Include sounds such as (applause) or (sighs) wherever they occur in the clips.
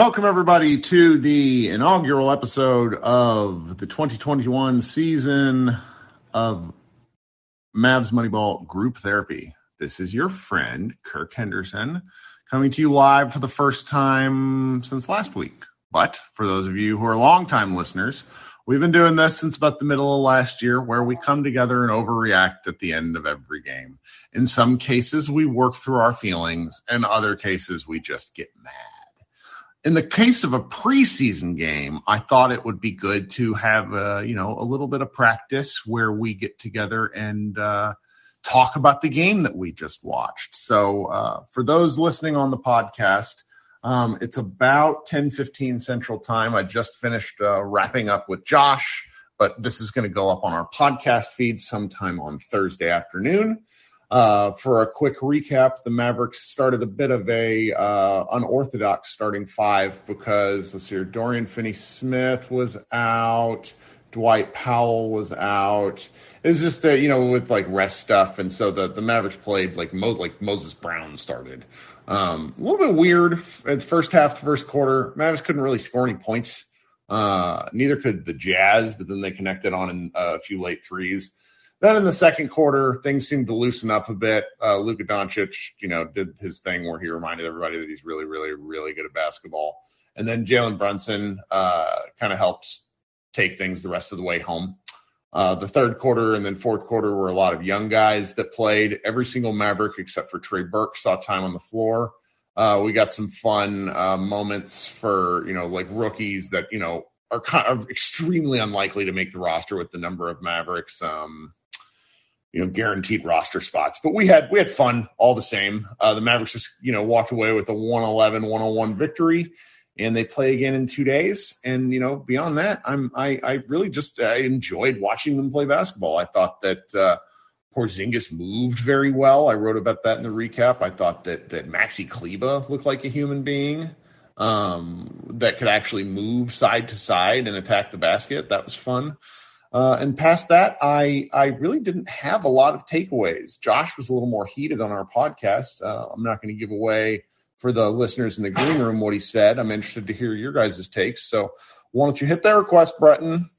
Welcome, everybody, to the inaugural episode of the 2021 season of Mavs Moneyball Group Therapy. This is your friend, Kirk Henderson, coming to you live for the first time since last week. But for those of you who are longtime listeners, we've been doing this since about the middle of last year, where we come together and overreact at the end of every game. In some cases, we work through our feelings, and other cases, we just get mad in the case of a preseason game, I thought it would be good to have uh, you know a little bit of practice where we get together and uh, talk about the game that we just watched. So uh, for those listening on the podcast, um, it's about 10, 15 Central Time. I just finished uh, wrapping up with Josh, but this is going to go up on our podcast feed sometime on Thursday afternoon. Uh, for a quick recap, the Mavericks started a bit of a uh, unorthodox starting five because let's see here, Dorian Finney-Smith was out, Dwight Powell was out. It was just uh, you know with like rest stuff, and so the the Mavericks played like Mo- like Moses Brown started. Um, a little bit weird at first half, first quarter. Mavericks couldn't really score any points. Uh, neither could the Jazz, but then they connected on a few late threes. Then in the second quarter, things seemed to loosen up a bit. Uh, Luka Doncic, you know, did his thing where he reminded everybody that he's really, really, really good at basketball. And then Jalen Brunson uh, kind of helped take things the rest of the way home. Uh, the third quarter and then fourth quarter were a lot of young guys that played. Every single Maverick except for Trey Burke saw time on the floor. Uh, we got some fun uh, moments for you know like rookies that you know are kind of extremely unlikely to make the roster with the number of Mavericks. Um, you know guaranteed roster spots but we had we had fun all the same uh, the mavericks just you know walked away with a 111 101 victory and they play again in two days and you know beyond that i'm i, I really just I enjoyed watching them play basketball i thought that uh Porzingis moved very well. I wrote about that in the recap. I thought that that Maxi Kleber looked like a human being um, that could actually move side to side and attack the basket. That was fun. Uh, and past that, I I really didn't have a lot of takeaways. Josh was a little more heated on our podcast. Uh, I'm not going to give away for the listeners in the green room what he said. I'm interested to hear your guys' takes. So why don't you hit that request button?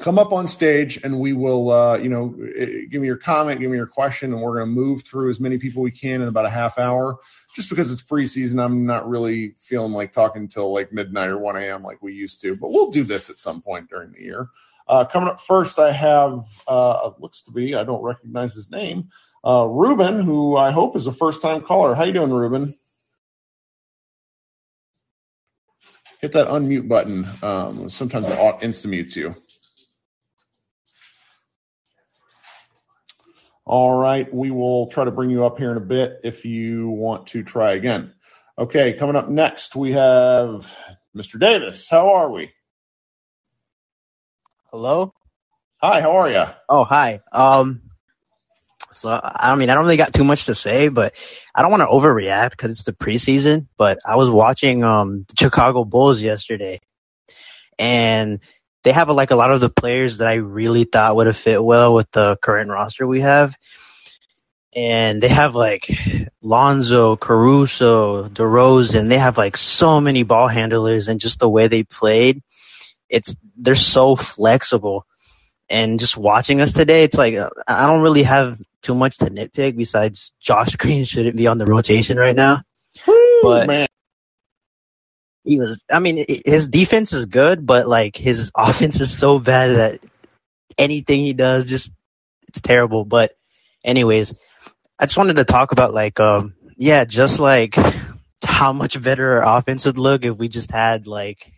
Come up on stage and we will, uh, you know, give me your comment, give me your question, and we're going to move through as many people we can in about a half hour. Just because it's preseason, I'm not really feeling like talking until like midnight or 1 a.m. like we used to, but we'll do this at some point during the year. Uh, coming up first, I have uh, looks to be I don't recognize his name, uh, Ruben, who I hope is a first time caller. How you doing, Ruben? Hit that unmute button. Um, sometimes it insta mutes you. All right, we will try to bring you up here in a bit if you want to try again. Okay, coming up next, we have Mr. Davis. How are we? Hello. Hi. How are you? Oh, hi. Um. So I mean, I don't really got too much to say, but I don't want to overreact because it's the preseason. But I was watching um the Chicago Bulls yesterday, and they have a, like a lot of the players that I really thought would have fit well with the current roster we have. And they have like Lonzo, Caruso, DeRozan. They have like so many ball handlers, and just the way they played, it's they're so flexible. And just watching us today, it's like I don't really have too much to nitpick. Besides, Josh (laughs) Green shouldn't be on the rotation right now. Woo, but man. he was. I mean, his defense is good, but like his (laughs) offense is so bad that anything he does just it's terrible. But anyways, I just wanted to talk about like um yeah, just like (laughs) how much better our offense would look if we just had like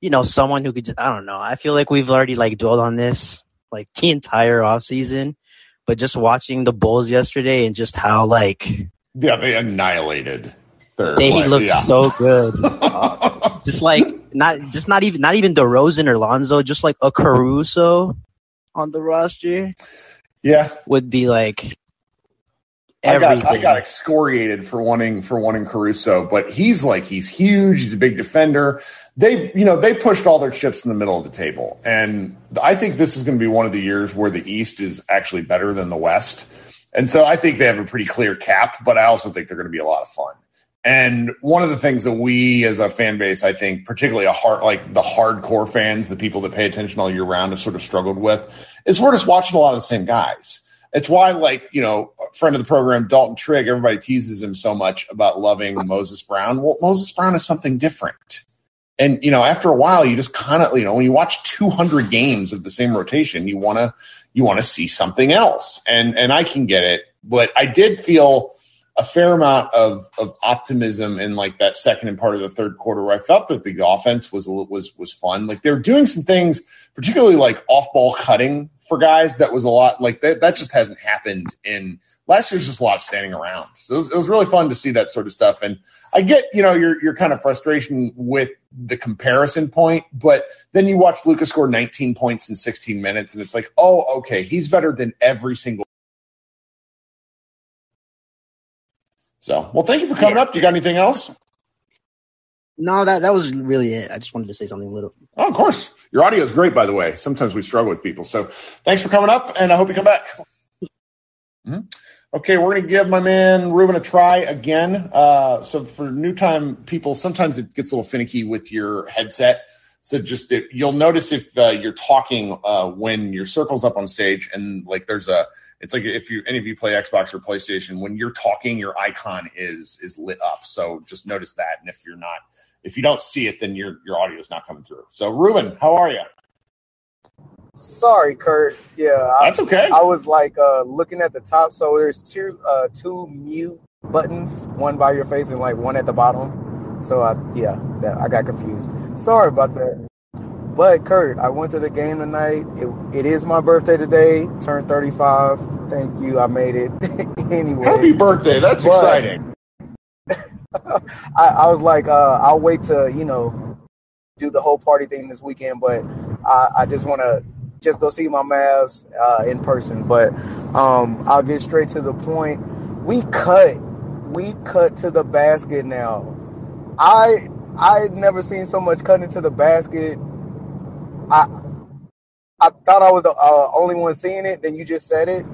you know, someone who could just, I don't know. I feel like we've already like dwelled on this like the entire off season, but just watching the Bulls yesterday and just how like yeah, they annihilated. Their, they like, looked yeah. so good. uh, (laughs) just like not just not even not even DeRozan or Lonzo, just like a Caruso on the roster. Yeah, would be like I got, I got excoriated for wanting for wanting Caruso, but he's like he's huge. He's a big defender. They you know they pushed all their chips in the middle of the table, and I think this is going to be one of the years where the East is actually better than the West. And so I think they have a pretty clear cap, but I also think they're going to be a lot of fun. And one of the things that we as a fan base, I think, particularly a hard like the hardcore fans, the people that pay attention all year round have sort of struggled with, is we're just watching a lot of the same guys. It's why, like, you know, friend of the program, Dalton Trigg, everybody teases him so much about loving Moses Brown. Well, Moses Brown is something different. And, you know, after a while, you just kind of, you know, when you watch 200 games of the same rotation, you want to, you want to see something else. And, and I can get it. But I did feel, a fair amount of of optimism in like that second and part of the third quarter where I felt that the offense was was was fun. Like they were doing some things, particularly like off ball cutting for guys. That was a lot like that. That just hasn't happened in last year's. Just a lot of standing around. So it was, it was really fun to see that sort of stuff. And I get you know your your kind of frustration with the comparison point, but then you watch Lucas score 19 points in 16 minutes, and it's like, oh, okay, he's better than every single So, well, thank you for coming yeah. up. You got anything else? No, that that was really it. I just wanted to say something little. Oh, of course. Your audio is great, by the way. Sometimes we struggle with people. So, thanks for coming up, and I hope you come back. Mm-hmm. Okay, we're going to give my man Ruben a try again. Uh, so, for new time people, sometimes it gets a little finicky with your headset. So, just if, you'll notice if uh, you're talking uh, when your circle's up on stage, and like there's a it's like if you any of you play Xbox or PlayStation, when you're talking, your icon is is lit up. So just notice that. And if you're not, if you don't see it, then your your audio is not coming through. So Ruben, how are you? Sorry, Kurt. Yeah, that's okay. I, I was like uh, looking at the top. So there's two uh, two mute buttons, one by your face and like one at the bottom. So I yeah, that, I got confused. Sorry about that. But Kurt, I went to the game tonight. It, it is my birthday today. Turned 35. Thank you. I made it. (laughs) anyway. Happy birthday. That's but, exciting. (laughs) I, I, was like, uh, I'll wait to, you know, do the whole party thing this weekend, but I, I just want to just go see my Mavs uh, in person. But um, I'll get straight to the point. We cut. We cut to the basket now. I I never seen so much cutting to the basket I I thought I was the uh, only one seeing it. Then you just said it,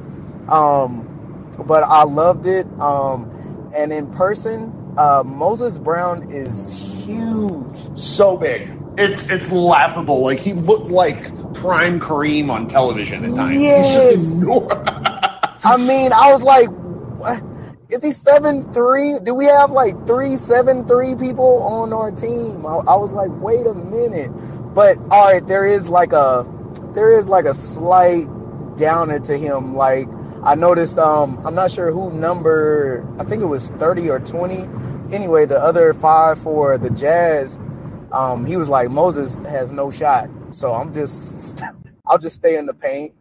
um, but I loved it. Um, and in person, uh, Moses Brown is huge, so big. It's it's laughable. Like he looked like prime Kareem on television at times. Yes. (laughs) I mean, I was like, what? is he seven three? Do we have like three seven three people on our team? I, I was like, wait a minute. But all right, there is like a there is like a slight downer to him. Like I noticed, um, I'm not sure who number. I think it was 30 or 20. Anyway, the other five for the Jazz, um, he was like Moses has no shot. So I'm just (laughs) I'll just stay in the paint,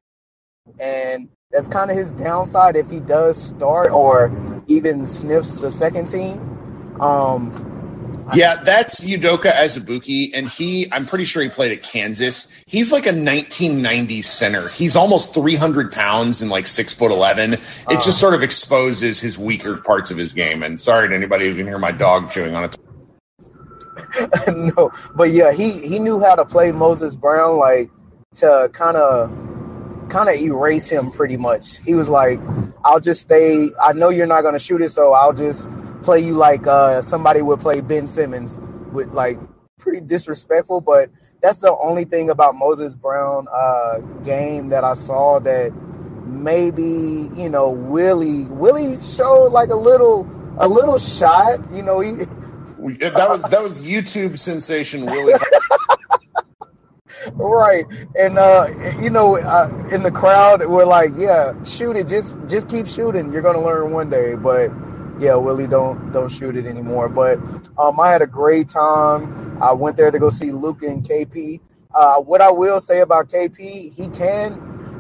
and that's kind of his downside if he does start or even sniffs the second team. Um, yeah, that's Udoka Azubuike, and he, I'm pretty sure he played at Kansas. He's like a 1990s center. He's almost 300 pounds and like six foot 11. It just oh. sort of exposes his weaker parts of his game. And sorry to anybody who can hear my dog chewing on it. (laughs) no, but yeah, he he knew how to play Moses Brown, like to kind of kind of erase him pretty much. He was like, "I'll just stay. I know you're not going to shoot it, so I'll just." Play you like uh, somebody would play Ben Simmons with like pretty disrespectful. But that's the only thing about Moses Brown uh, game that I saw that maybe you know Willie Willie showed like a little a little shot. You know he. that was that was YouTube sensation Willie. (laughs) right and uh you know uh, in the crowd we're like yeah shoot it just just keep shooting you're gonna learn one day but yeah, Willie don't don't shoot it anymore. But um, I had a great time. I went there to go see Luka and KP. Uh, what I will say about KP, he can.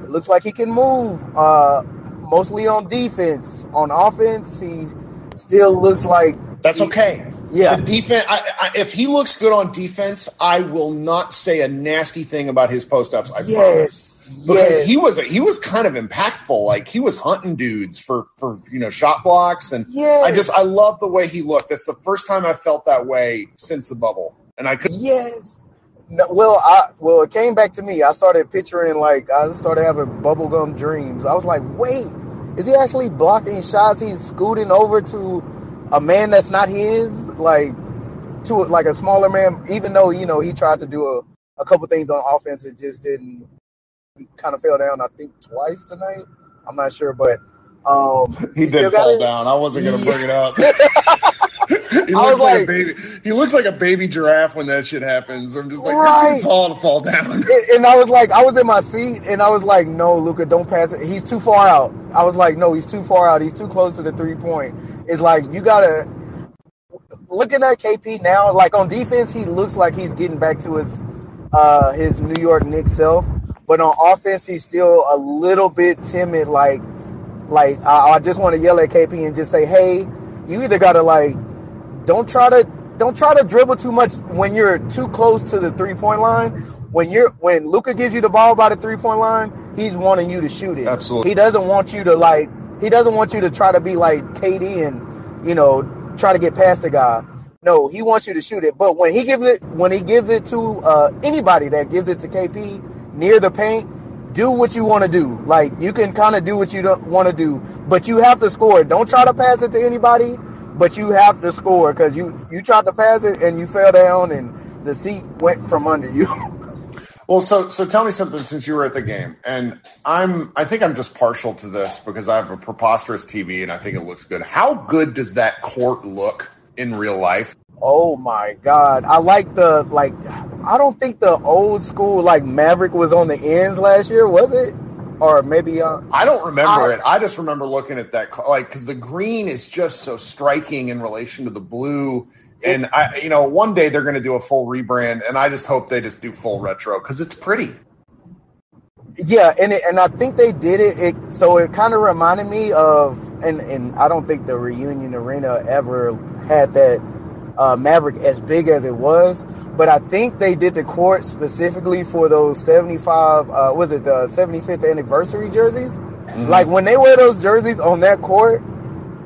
It looks like he can move. Uh, mostly on defense. On offense, he still looks like that's okay. Yeah, the defense. I, I, if he looks good on defense, I will not say a nasty thing about his post ups. I yes. promise because yes. he was he was kind of impactful. Like he was hunting dudes for for you know shot blocks, and yes. I just I love the way he looked. That's the first time I felt that way since the bubble, and I could yes. No, well, I well it came back to me. I started picturing like I started having bubblegum dreams. I was like, wait, is he actually blocking shots? He's scooting over to a man that's not his, like to like a smaller man, even though you know he tried to do a, a couple things on offense, it just didn't. He kind of fell down, I think, twice tonight. I'm not sure, but um, (laughs) he still did fall down. I wasn't going to bring it up. (laughs) (laughs) he I looks was like, a baby. He looks like a baby giraffe when that shit happens. I'm just like, Right. too tall to fall down. And- and I was like, I was in my seat, and I was like, no, Luka, don't pass it. He's too far out. I was like, no, he's too far out. He's too close to the three point. It's like you gotta. Looking at KP now, like on defense, he looks like he's getting back to his uh, his New York Knicks self. But on offense, he's still a little bit timid. Like, like I, I just want to yell at KP and just say, hey, you either gotta like don't try to don't try to dribble too much when you're too close to the three point line. When you're when Luka gives you the ball by the three point line, he's wanting you to shoot it. Absolutely. He doesn't want you to like he doesn't want you to try to be like KD and you know try to get past the guy. No, he wants you to shoot it. But when he gives it when he gives it to uh, anybody that gives it to KP near the paint, do what you want to do. Like you can kind of do what you don't want to do, but you have to score. Don't try to pass it to anybody, but you have to score because you you tried to pass it and you fell down and the seat went from under you. (laughs) Well, so so tell me something since you were at the game, and I'm I think I'm just partial to this because I have a preposterous TV and I think it looks good. How good does that court look in real life? Oh my god, I like the like. I don't think the old school like Maverick was on the ends last year, was it? Or maybe uh, I don't remember I- it. I just remember looking at that like because the green is just so striking in relation to the blue. And I, you know, one day they're going to do a full rebrand, and I just hope they just do full retro because it's pretty. Yeah, and it, and I think they did it, it so it kind of reminded me of and and I don't think the reunion arena ever had that uh, Maverick as big as it was, but I think they did the court specifically for those 75 uh was it the 75th anniversary jerseys? Like when they wear those jerseys on that court,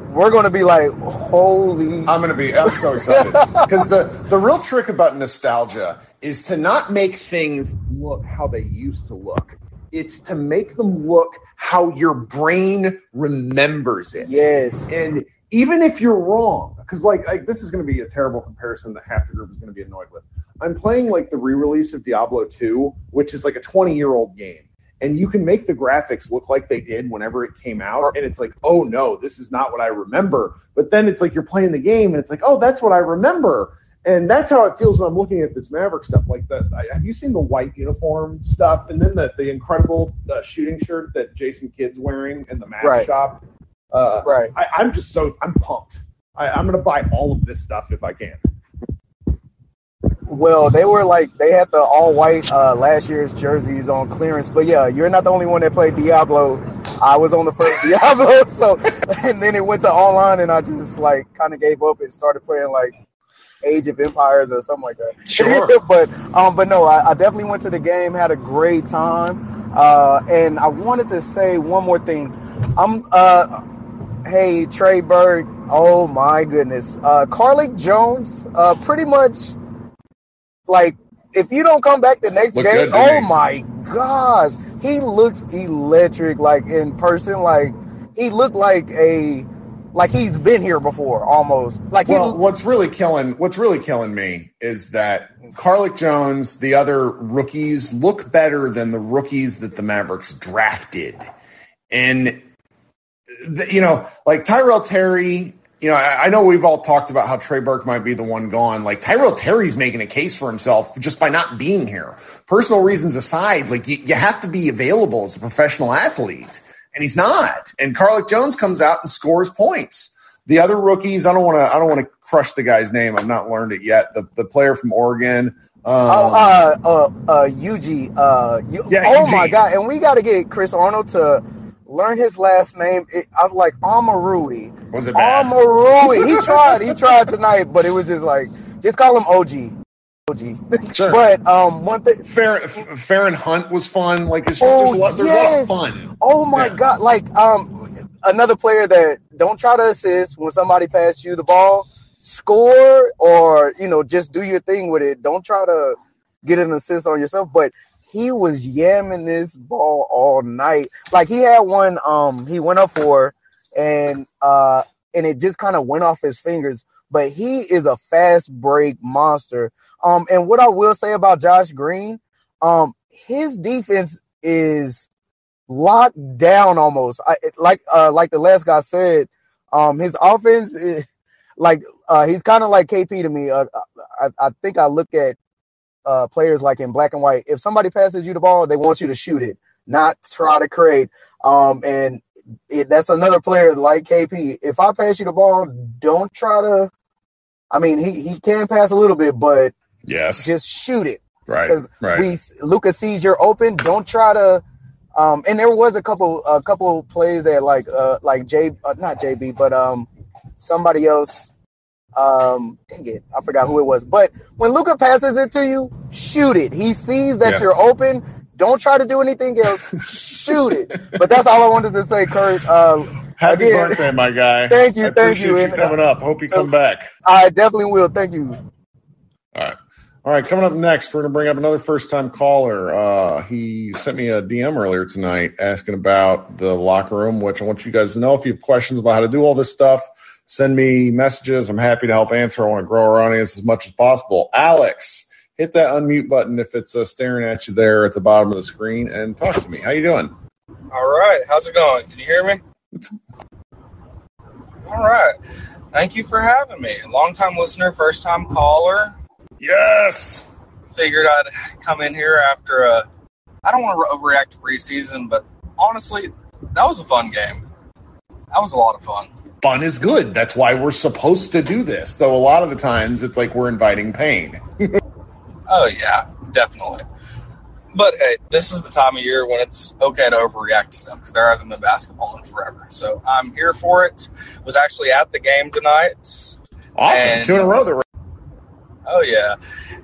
we're going to be like, "Holy I'm going to be. I'm so excited (laughs) because the the real trick about nostalgia is to not make things look how they used to look. It's to make them look how your brain remembers it. yes." And even if you're wrong, because like, like this is going to be a terrible comparison that half the group is going to be annoyed with. I'm playing like the re-release of Diablo 2, which is like a 20 year old game. And you can make the graphics look like they did whenever it came out, and it's like, oh no, this is not what I remember. But then it's like you're playing the game, and it's like, oh, that's what I remember, and that's how it feels when I'm looking at this Maverick stuff. Like the, I- have you seen the white uniform stuff, and then the the incredible uh, shooting shirt that Jason Kidd's wearing in the Mav Right. shop? Uh, Right. I, I'm just so I'm pumped. I, I'm gonna buy all of this stuff if I can. Well, they were like they had the all white uh, last year's jerseys on clearance, but yeah, you're not the only one that played Diablo. I was on the first (laughs) Diablo, so (laughs) and then it went to online, and I just like kind of gave up and started playing like Age of Empires or something like that. Sure. (laughs) but um, but no, I, I definitely went to the game, had a great time, uh, and I wanted to say one more thing. I'm uh, hey Trey Burke, oh my goodness, uh, Carlik Jones, uh, pretty much like if you don't come back the next Look game, good, oh he? my gosh, he looks electric. Like in person, like he looked like a like he's been here before almost. Like he, Well, what's really killing what's really killing me is that Carlik Jones, the other rookies, look better than the rookies that the Mavericks drafted, and you know, like Tyrell Terry. You know, I, I know we've all talked about how Trey Burke might be the one gone. Like Tyrell Terry's making a case for himself just by not being here. Personal reasons aside, like you, you have to be available as a professional athlete, and he's not. And Carlik Jones comes out and scores points. The other rookies, I don't want to. I don't want to crush the guy's name. I've not learned it yet. The the player from Oregon. Um, Oh, uh, uh, uh, Yuji, uh, Yeah, oh my god, and we got to get Chris Arnold to learn his last name. It, I was like Omoruyi, was it bad? Omoruyi. He (laughs) tried, he tried tonight, but it was just like, just call him OG, OG. Sure. But um, one thing, Feron Hunt was fun. Like it's just Oh, there's a lot. There's yes. a lot of fun. Oh my Yeah. god! Like um, another player that don't try to assist when somebody passes you the ball. Score or you know just do your thing with it. Don't try to get an assist on yourself. But he was yamming this ball all night. Like he had one. Um, he went up for, and uh, and it just kind of went off his fingers. But he is a fast break monster. Um, and what I will say about Josh Green, um, his defense is locked down almost. I, like uh, like the last guy said, um, his offense, is, (laughs) like uh, he's kind of like KP to me. Uh, I, I think I look at uh, players like in black and white. If somebody passes you the ball, they want you to shoot it, not try to create. Um, and it, that's another player like KP. If I pass you the ball, don't try to. I mean, he he can pass a little bit, but yes, just shoot it. Right. Because right. we Lucas sees you're open. Don't try to. Um, and there was a couple a couple plays that like uh like J uh, not JB but um somebody else um dang it I forgot who it was but when Luka passes it to you shoot it he sees that Yeah. you're open don't try to do anything else shoot it but that's all I wanted to say Kurt uh, Happy again, birthday, my guy. Thank you, I thank appreciate you, you and, uh, coming up. Hope you come back. I definitely will thank you All right. All right, coming up next, we're to bring up another first time caller. Uh, he sent me a DM earlier tonight asking about the locker room, which I want you guys to know. If you have questions about how to do all this stuff, send me messages. I'm happy to help answer. I want to grow our audience as much as possible. Alex, hit that unmute button if it's uh, staring at you there at the bottom of the screen and talk to me. How you doing? All right. How's it going? Can you hear me? All right. Thank you for having me. Long time listener, first time caller. Yes. Figured I'd come in here after a. I don't want to overreact to preseason, but honestly, that was a fun game. That was a lot of fun. Fun is good. That's why we're supposed to do this. Though a lot of the times it's like we're inviting pain. (laughs) Oh, yeah, definitely. But hey, this is the time of year when it's okay to overreact to stuff because there hasn't been basketball in forever. So I'm here for it. Was actually at the game tonight. Awesome. And- Two in a row. That Oh yeah,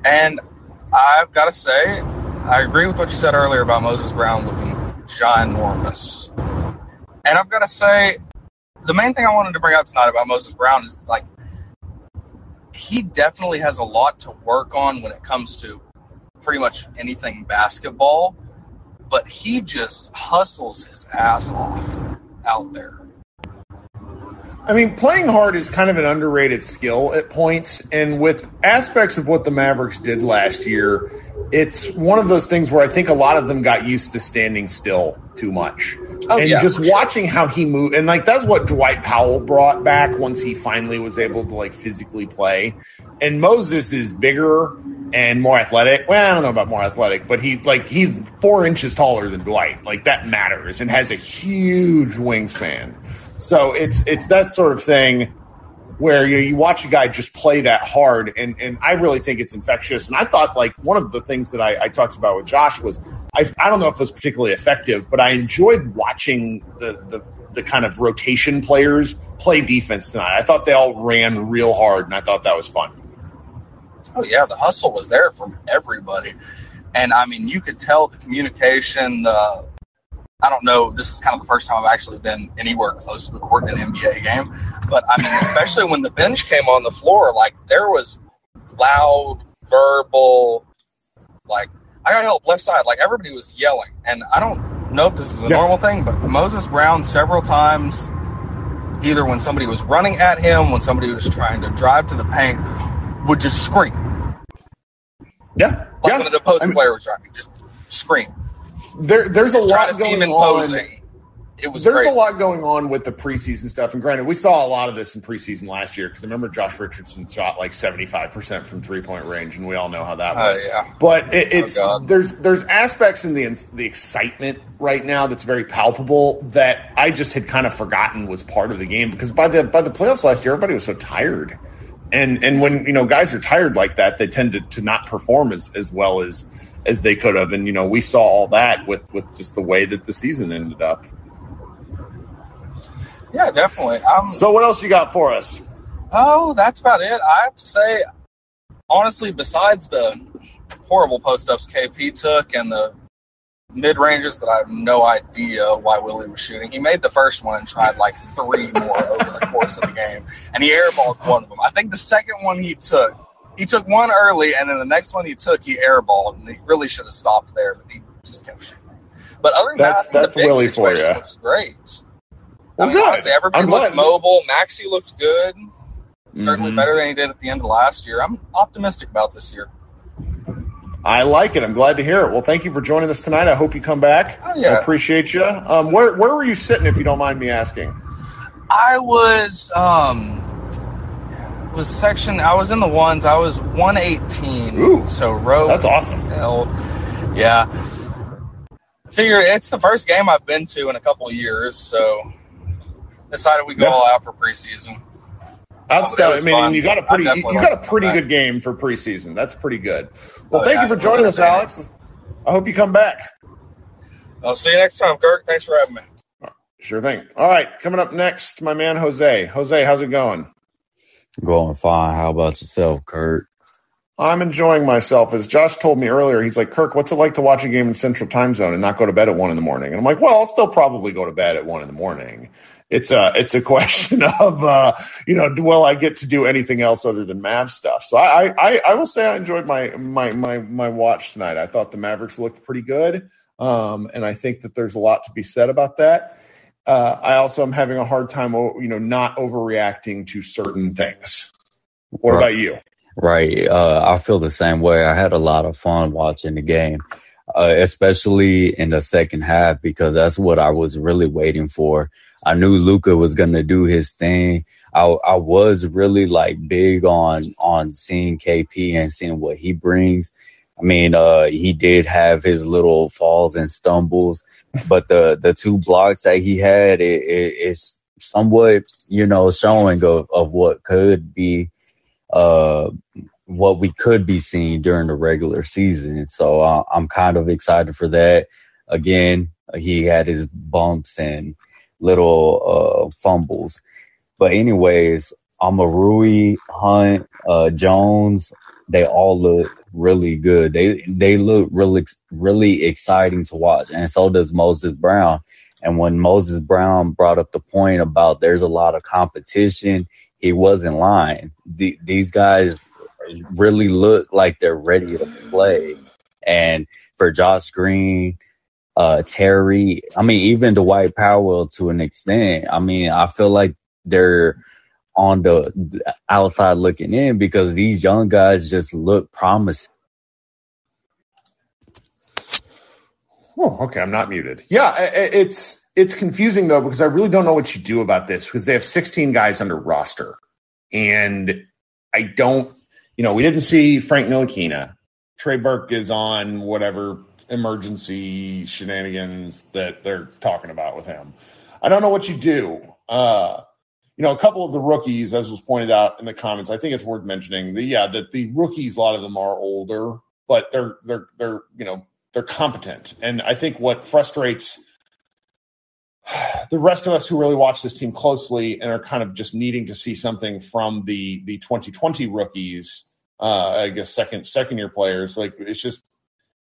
and I've got to say, I agree with what you said earlier about Moses Brown looking ginormous. And I've got to say, the main thing I wanted to bring up tonight about Moses Brown is like he definitely has a lot to work on when it comes to pretty much anything basketball, but he just hustles his ass off out there. I mean, playing hard is kind of an underrated skill at points. And with aspects of what the Mavericks did last year, it's one of those things where I think a lot of them got used to standing still too much. Oh, and yeah, just sure. watching how he moved, and like that's what Dwight Powell brought back once he finally was able to like physically play. And Moses is bigger and more athletic. Well, I don't know about more athletic, but he like he's four inches taller than Dwight. Like that matters, and has a huge wingspan. So it's it's that sort of thing where you, you watch a guy just play that hard, and, and I really think it's infectious. And I thought like one of the things that I, I talked about with Josh was I, I don't know if it was particularly effective, but I enjoyed watching the, the the kind of rotation players play defense tonight. I thought they all ran real hard, and I thought that was fun. Oh yeah, the hustle was there from everybody, and I mean you could tell the communication. The I don't know. This is kind of the first time I've actually been anywhere close to the court in an NBA game, but I mean, especially when the bench came on the floor, like there was loud, verbal, like I got help left side. Like everybody was yelling, and I don't know if this is a Yeah. normal thing, but Moses Brown several times, either when somebody was running at him, when somebody was trying to drive to the paint, would just scream. Yeah, Like yeah. when an opposing I mean, player was driving, just scream. There, there's a lot going on. It was There's a lot going on with the preseason stuff, and granted, we saw a lot of this in preseason last year because I remember Josh Richardson shot like 75 percent from three point range, and we all know how that Oh went. yeah. But it, it's God. there's there's aspects in the the excitement right now that's very palpable that I just had kind of forgotten was part of the game because by the by the playoffs last year, everybody was so tired, and and when you know guys are tired like that, they tend to, to not perform as as well as as they could have, and you know we saw all that with with just the way that the season ended up. Yeah, definitely. Um, So what else you got for us? oh, that's about it. I have to say, honestly, besides the horrible post ups KP took and the mid ranges that I have no idea why Willie was shooting, he made the first one and tried like three more over the course of the game, and he airballed one of them. I think the second one he took. He took one early, and then the next one he took, he airballed, and he really should have stopped there, but he just kept shooting. But other than That's- that, that's the Willie for ya. looks great. Well, I mean, good. honestly, everybody I'm looked glad- mobile. Maxi looked good. Certainly Mhm. better than he did at the end of last year. I'm optimistic about this year. I like it. I'm glad to hear it. Well, thank you for joining us tonight. I hope you come back. Oh, yeah. I appreciate you. Um, where where were you sitting, if you don't mind me asking? I was um was section. I was in the ones. I was 118. Ooh, so row. That's awesome. Hell, yeah. I figure it's the first game I've been to in a couple of years, so decided we go Yeah. all out for preseason. Outstanding. I mean, fun. you got a pretty you got a pretty good game for preseason. That's pretty good. Well, Oh, thank yeah, you for joining us. Alex. I hope you come back. I'll see you next time, Kirk. Thanks for having me. Sure thing. All right, coming up next, my man Jose. Jose, how's it going? Going fine. How about yourself, Kurt? I'm enjoying myself. As Josh told me earlier, he's like, Kirk, what's it like to watch a game in Central Time Zone and not go to bed at one in the morning? And I'm like, well, I'll still probably go to bed at one in the morning. It's a it's a (laughs) question of uh, you know, will I get to do anything else other than Mav stuff? So I I, I will say I enjoyed my my my my watch tonight. I thought the Mavericks looked pretty good, um, and I think that there's a lot to be said about that. Uh, I also am having a hard time, you know, not overreacting to certain things. What Right. about you? Right. Uh, I feel the same way. I had a lot of fun watching the game, uh, especially in the second half, because that's what I was really waiting for. I knew Luka was going to do his thing. I, I was really like big on, on seeing KP and seeing what he brings. I mean, uh, he did have his little falls and stumbles, but the, the two blocks that he had, it, it, it's somewhat, you know, showing of, of what could be, uh, what we could be seeing during the regular season. So uh, I'm kind of excited for that. Again, he had his bumps and little uh, fumbles. But anyways, Omoruyi, Hunt, uh, Jones, they all look really good. They they look really really exciting to watch, and so does Moses Brown. And when Moses Brown brought up the point about there's a lot of competition, he wasn't lying. The, these guys really look like they're ready to play. And for Josh Green, uh, Terry, I mean, even Dwight Powell to an extent, I mean, I feel like they're on the outside looking in because these young guys just look promising. Oh, okay. I'm not muted. Yeah, it's it's confusing though because I really don't know what you do about this because they have 16 guys under roster, and I don't. You know, we didn't see Frank Ntilikina. Trey Burke is on whatever emergency shenanigans that they're talking about with him. I don't know what you do. Uh, you know, a couple of the rookies, as was pointed out in the comments, I think it's worth mentioning. The yeah, that the rookies, a lot of them are older, but they're they're they're you know they're competent. And I think what frustrates the rest of us who really watch this team closely and are kind of just needing to see something from the the 2020 rookies, uh, I guess second second year players, like it's just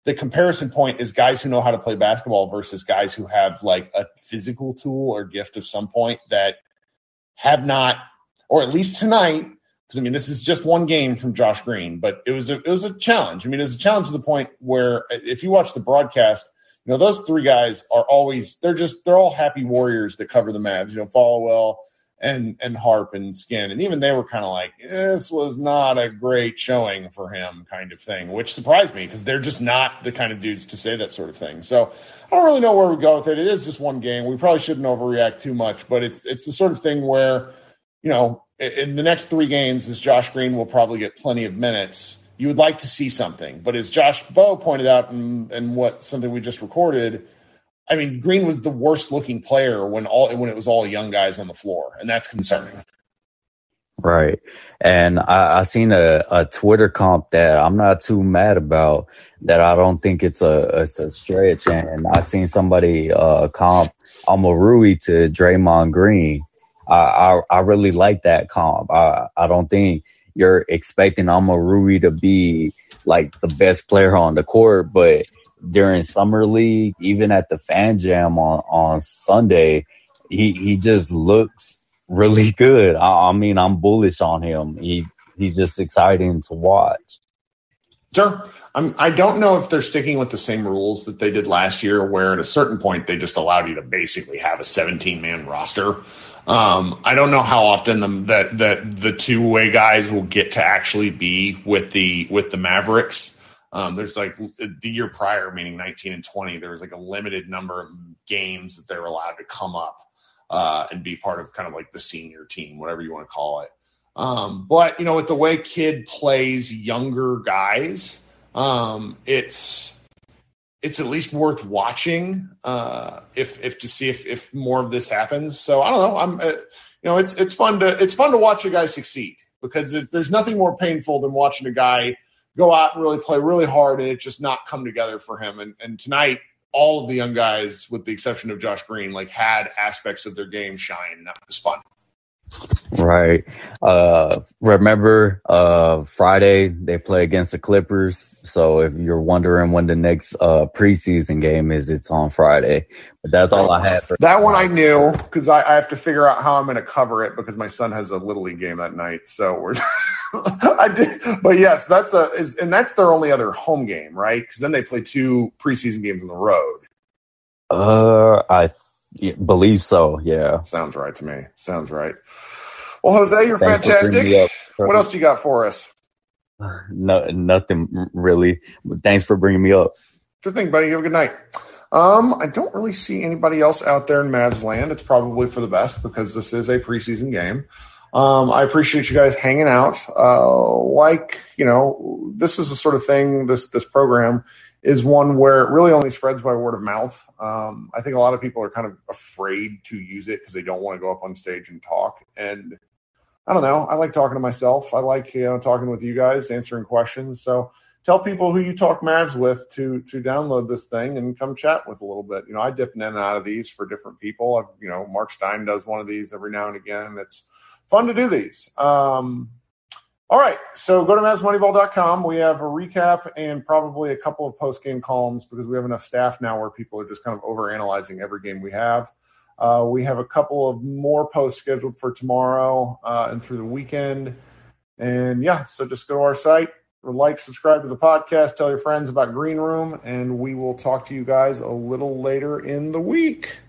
the comparison point is guys who know how to play basketball versus guys who have like a physical tool or gift of some point that have not, or at least tonight, because I mean this is just one game from Josh Green, but it was a it was a challenge. I mean, it was a challenge to the point where uh, if you watch the broadcast, you know those three guys are always they're just they're all happy warriors that cover the Mavs. You know, Followill and and Harp and Skin, and even they were kind of like this was not a great showing for him, kind of thing, which surprised me because they're just not the kind of dudes to say that sort of thing. So I don't really know where we go with it. It is just one game. We probably shouldn't overreact too much, but it's it's the sort of thing where you know, in the next three games, as Josh Green will probably get plenty of minutes, you would like to see something. But as Josh Bowe pointed out, and, and what something we just recorded, I mean, Green was the worst looking player when all when it was all young guys on the floor, and that's concerning. Right. And I, I seen a, a Twitter comp that I'm not too mad about that I don't think it's a it's a stretch. And I seen somebody uh comp Omoruyi to Draymond Green. I, I I really like that comp. I, I don't think you're expecting Omoruyi to be like the best player on the court, but during summer league, even at the fan jam on, on Sunday, he, he just looks really (laughs) good. I, I mean, I'm bullish on him. He he's just exciting to watch. Sure. I'm, I don't know if they're sticking with the same rules that they did last year, where at a certain point they just allowed you to basically have a 17 man roster. Um, I don't know how often the, that that the two way guys will get to actually be with the with the Mavericks. Um, there's like the year prior, meaning 19 and 20, there was like a limited number of games that they were allowed to come up uh, and be part of kind of like the senior team, whatever you want to call it. Um, but you know, with the way Kidd plays younger guys, um, it's it's at least worth watching uh, if if to see if if more of this happens. So I don't know. I'm uh, you know it's it's fun to it's fun to watch a guy succeed because there's nothing more painful than watching a guy go out and really play really hard and it just not come together for him. And and tonight all of the young guys, with the exception of Josh Green, like had aspects of their game shine. That was fun. Right. Uh, remember, uh, Friday they play against the Clippers. So if you're wondering when the next, uh, preseason game is, it's on Friday. But that's all I had for that one. I knew because I, I, have to figure out how I'm going to cover it because my son has a little league game that night. So we're, (laughs) I did, but yes, that's a, is, and that's their only other home game, right? Because then they play two preseason games on the road. Uh, I th- believe so. Yeah. Sounds right to me. Sounds right. Well, Jose, you're Thanks fantastic. What else do you got for us? (sighs) No, nothing really. Thanks for bringing me up. Good thing, buddy. Have a good night. Um, I don't really see anybody else out there in Mavs land. It's probably for the best because this is a preseason game. Um, I appreciate you guys hanging out. Uh, like you know, this is the sort of thing. This this program is one where it really only spreads by word of mouth. Um, I think a lot of people are kind of afraid to use it because they don't want to go up on stage and talk. And I don't know. I like talking to myself. I like you know talking with you guys, answering questions. So tell people who you talk Mavs with to to download this thing and come chat with a little bit. You know, I dip in and out of these for different people. I've, you know, Mark Stein does one of these every now and again. It's fun to do these. Um, all right, so go to MavsMoneyball.com. We have a recap and probably a couple of post game columns because we have enough staff now where people are just kind of over analyzing every game we have. Uh, we have a couple of more posts scheduled for tomorrow uh, and through the weekend. And yeah, so just go to our site, like, subscribe to the podcast, tell your friends about Green Room, and we will talk to you guys a little later in the week.